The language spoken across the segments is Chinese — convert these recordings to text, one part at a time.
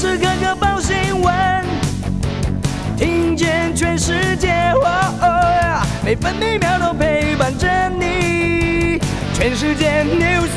时刻刻报新闻，听见全世界，每分每秒都陪伴着你。全世界 news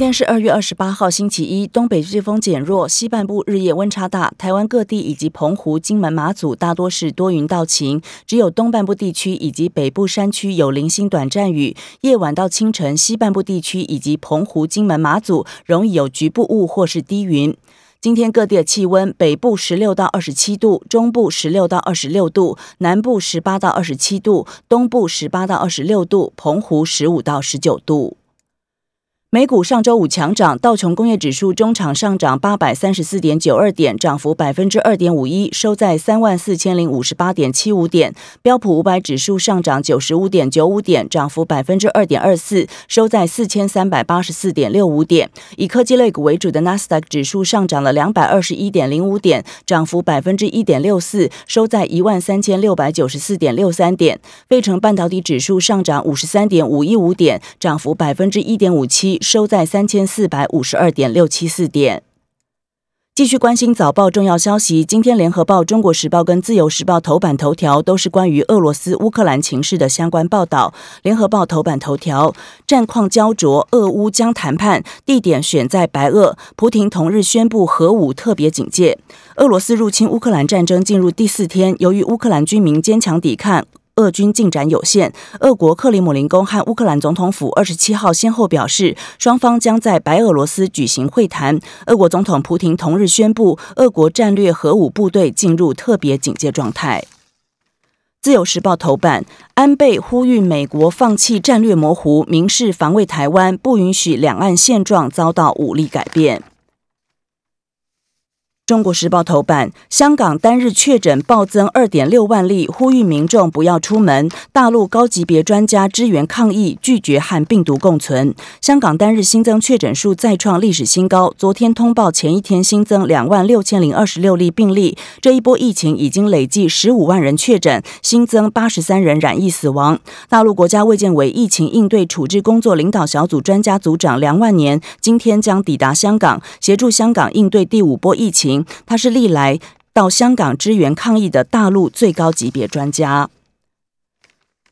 今天是二月二十八号，星期一。东北季风减弱，西半部日夜温差大。台湾各地以及澎湖、金门、马祖大多是多云到晴，只有东半部地区以及北部山区有零星短暂雨。夜晚到清晨，西半部地区以及澎湖、金门、马祖容易有局部雾或是低云。今天各地的气温：北部十六到二十七度，中部十六到二十六度，南部十八到二十七度，东部十八到二十六度，澎湖十五到十九度。美股上周五强涨，道琼工业指数中场上涨八百三十四点九二点，涨幅百分之二点五一，收在三万四千零五十八点七五点。标普五百指数上涨九十五点九五点，涨幅百分之二点二四，收在四千三百八十四点六五点。以科技类股为主的纳斯达克指数上涨了两百二十一点零五点，涨幅百分之一点六四，收在一万三千六百九十四点六三点。费城半导体指数上涨五十三点五一五点，涨幅百分之一点五七。收在三千四百五十二点六七四点。继续关心早报重要消息。今天，《联合报》、《中国时报》跟《自由时报》头版头条都是关于俄罗斯乌克兰情势的相关报道。《联合报》头版头条：战况焦灼，俄乌将谈判，地点选在白俄。普廷同日宣布核武特别警戒。俄罗斯入侵乌克兰战争进入第四天，由于乌克兰军民坚强抵抗。俄军进展有限。俄国克里姆林宫和乌克兰总统府二十七号先后表示，双方将在白俄罗斯举行会谈。俄国总统普廷同日宣布，俄国战略核武部队进入特别警戒状态。自由时报头版，安倍呼吁美国放弃战略模糊，明示防卫台湾，不允许两岸现状遭到武力改变。中国时报头版：香港单日确诊暴增二点六万例，呼吁民众不要出门。大陆高级别专家支援抗疫，拒绝和病毒共存。香港单日新增确诊数再创历史新高，昨天通报前一天新增两万六千零二十六例病例。这一波疫情已经累计十五万人确诊，新增八十三人染疫死亡。大陆国家卫健委疫情应对处置工作领导小组专家组长梁万年今天将抵达香港，协助香港应对第五波疫情。他是历来到香港支援抗疫的大陆最高级别专家。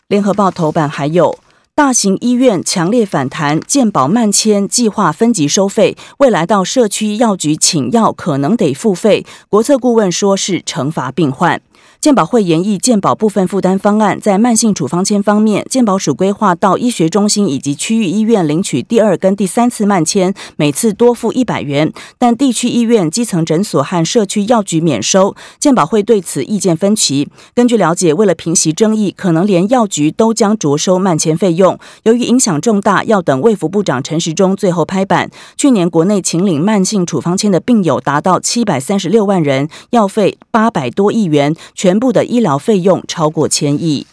联合报头版还有大型医院强烈反弹，健保慢签计划分级收费，未来到社区药局请药可能得付费。国策顾问说是惩罚病患。健保会研议健保部分负担方案，在慢性处方签方面，健保署规划到医学中心以及区域医院领取第二跟第三次慢签，每次多付一百元，但地区医院、基层诊所和社区药局免收。健保会对此意见分歧。根据了解，为了平息争议，可能连药局都将着收慢签费用。由于影响重大，要等卫福部长陈时中最后拍板。去年国内请领慢性处方签的病友达到七百三十六万人，药费八百多亿元。全全部的医疗费用超过千亿。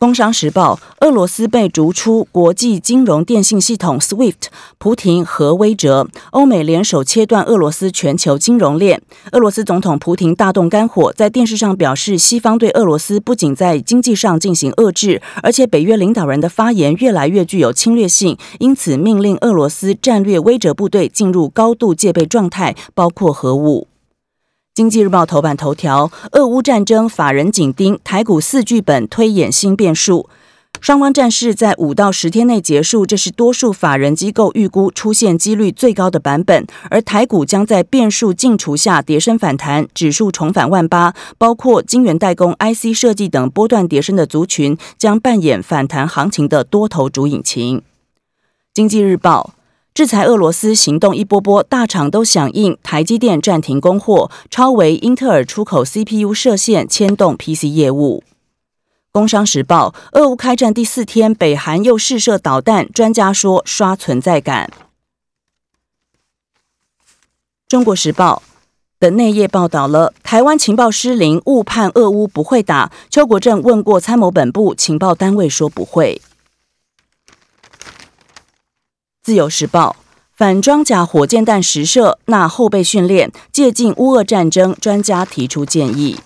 工商时报：俄罗斯被逐出国际金融电信系统 SWIFT，普廷核威慑，欧美联手切断俄罗斯全球金融链。俄罗斯总统普廷大动肝火，在电视上表示，西方对俄罗斯不仅在经济上进行遏制，而且北约领导人的发言越来越具有侵略性，因此命令俄罗斯战略威慑部队进入高度戒备状态，包括核武。经济日报头版头条：俄乌战争，法人紧盯台股四剧本推演新变数。双方战事在五到十天内结束，这是多数法人机构预估出现几率最高的版本。而台股将在变数尽除下跌升反弹，指数重返万八，包括晶圆代工、IC 设计等波段跌升的族群，将扮演反弹行情的多头主引擎。经济日报。制裁俄罗斯行动一波波，大厂都响应，台积电暂停供货，超维、英特尔出口 CPU 设限，牵动 PC 业务。工商时报：俄乌开战第四天，北韩又试射导弹，专家说刷存在感。中国时报的内页报道了，台湾情报失灵，误判俄乌不会打。邱国正问过参谋本部情报单位，说不会。自由时报反装甲火箭弹实射，那后备训练借鉴乌俄战争，专家提出建议。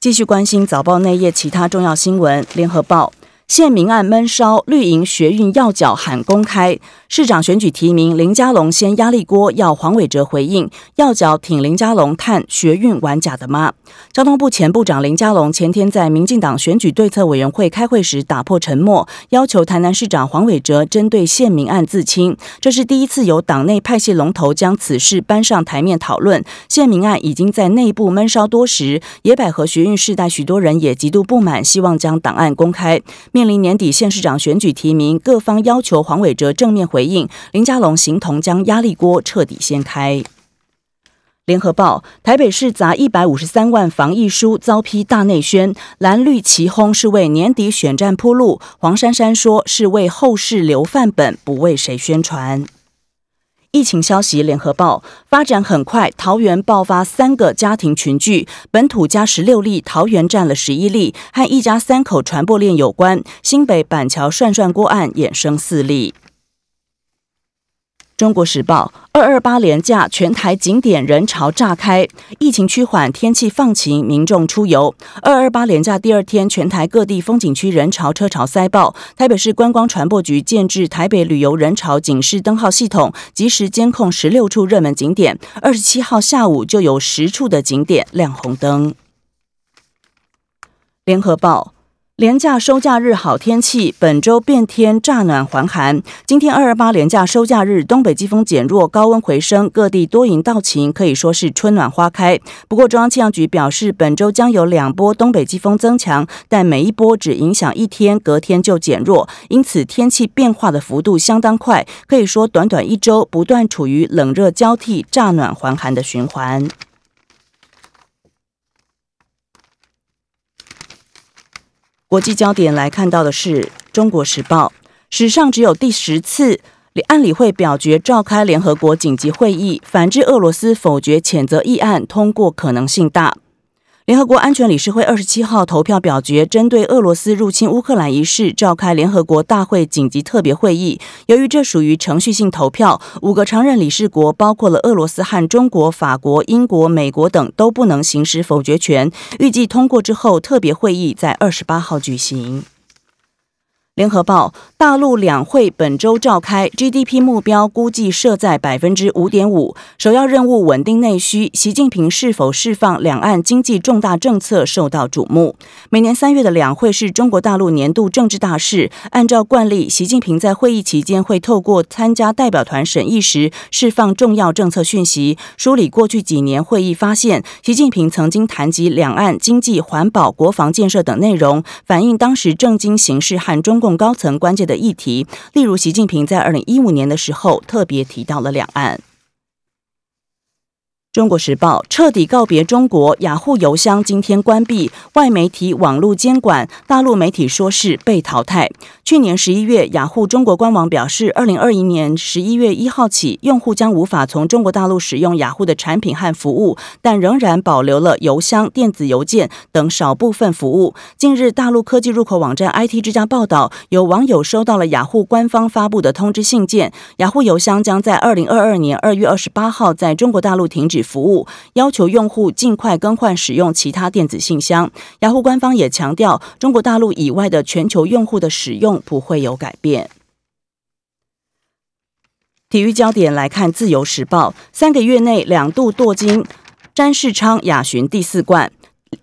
继续关心早报内页其他重要新闻，联合报。县民案闷烧，绿营学运要角喊公开。市长选举提名林佳龙先压力锅，要黄伟哲回应。要角挺林佳龙，探学运玩假的吗？交通部前部长林佳龙前天在民进党选举对策委员会开会时打破沉默，要求台南市长黄伟哲针对县民案自清。这是第一次由党内派系龙头将此事搬上台面讨论。县民案已经在内部闷烧多时，野百合学运世代许多人也极度不满，希望将档案公开。面临年底县市长选举提名，各方要求黄伟哲正面回应。林佳龙形同将压力锅彻底掀开。联合报：台北市砸一百五十三万防疫书遭批大内宣，蓝绿齐轰是为年底选战铺路。黄珊珊说是为后世留范本，不为谁宣传。疫情消息，联合报发展很快，桃园爆发三个家庭群聚，本土加十六例，桃园占了十一例，和一家三口传播链有关。新北板桥涮涮锅案衍生四例。中国时报二二八连假，全台景点人潮炸开，疫情趋缓，天气放晴，民众出游。二二八连假第二天，全台各地风景区人潮车潮塞爆。台北市观光传播局建制台北旅游人潮警示灯号系统，及时监控十六处热门景点。二十七号下午就有十处的景点亮红灯。联合报。廉价收假日好天气，本周变天乍暖还寒。今天二二八廉价收假日，东北季风减弱，高温回升，各地多云到晴，可以说是春暖花开。不过中央气象局表示，本周将有两波东北季风增强，但每一波只影响一天，隔天就减弱，因此天气变化的幅度相当快，可以说短短一周不断处于冷热交替、乍暖还寒的循环。国际焦点来看到的是，《中国时报》史上只有第十次，安理会表决召开联合国紧急会议，反制俄罗斯否决谴责议案通过可能性大。联合国安全理事会二十七号投票表决，针对俄罗斯入侵乌克兰一事召开联合国大会紧急特别会议。由于这属于程序性投票，五个常任理事国，包括了俄罗斯和中国、法国、英国、美国等，都不能行使否决权。预计通过之后，特别会议在二十八号举行。联合报：大陆两会本周召开，GDP 目标估计设在百分之五点五。首要任务稳定内需，习近平是否释放两岸经济重大政策受到瞩目。每年三月的两会是中国大陆年度政治大事，按照惯例，习近平在会议期间会透过参加代表团审议时释放重要政策讯息，梳理过去几年会议发现。习近平曾经谈及两岸经济、环保、国防建设等内容，反映当时政经形势和中共。高层关键的议题，例如习近平在二零一五年的时候特别提到了两岸。中国时报彻底告别中国，雅虎邮箱今天关闭，外媒体网络监管，大陆媒体说是被淘汰。去年十一月，雅虎中国官网表示，二零二一年十一月一号起，用户将无法从中国大陆使用雅虎的产品和服务，但仍然保留了邮箱、电子邮件等少部分服务。近日，大陆科技入口网站 IT 之家报道，有网友收到了雅虎官方发布的通知信件，雅虎邮箱将在二零二二年二月二十八号在中国大陆停止。服务要求用户尽快更换使用其他电子信箱。雅虎官方也强调，中国大陆以外的全球用户的使用不会有改变。体育焦点来看，《自由时报》三个月内两度夺金，詹世昌亚巡第四冠。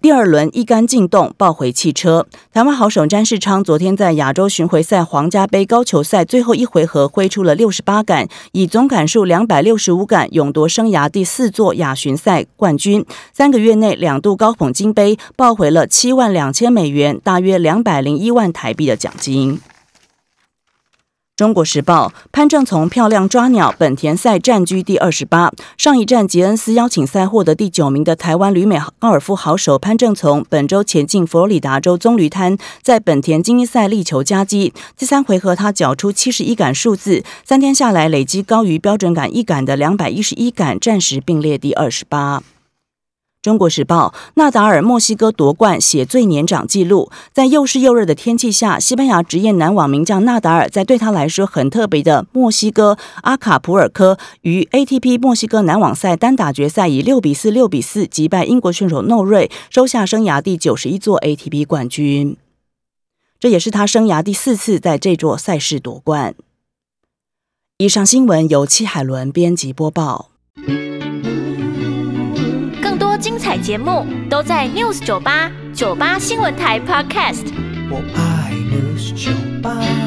第二轮一杆进洞抱回汽车。台湾好手詹世昌昨天在亚洲巡回赛皇家杯高球赛最后一回合挥出了六十八杆，以总杆数两百六十五杆勇夺生涯第四座亚巡赛冠军。三个月内两度高捧金杯，抱回了七万两千美元，大约两百零一万台币的奖金。中国时报潘正从漂亮抓鸟，本田赛占居第二十八。上一站杰恩斯邀请赛获得第九名的台湾旅美高尔夫好手潘正从，本周前进佛罗里达州棕榈滩，在本田精英赛力求佳绩。第三回合他缴出七十一杆数字，三天下来累积高于标准杆一杆的两百一十一杆，暂时并列第二十八。中国时报：纳达尔墨西哥夺冠写最年长纪录。在又湿又热的天气下，西班牙职业男网名将纳达尔在对他来说很特别的墨西哥阿卡普尔科于 ATP 墨西哥男网赛单打决赛以六比四、六比四击败英国选手诺瑞，收下生涯第九十一座 ATP 冠军。这也是他生涯第四次在这座赛事夺冠。以上新闻由戚海伦编辑播报。精彩节目都在 News 九八九八新闻台 Podcast。我爱 News 酒吧。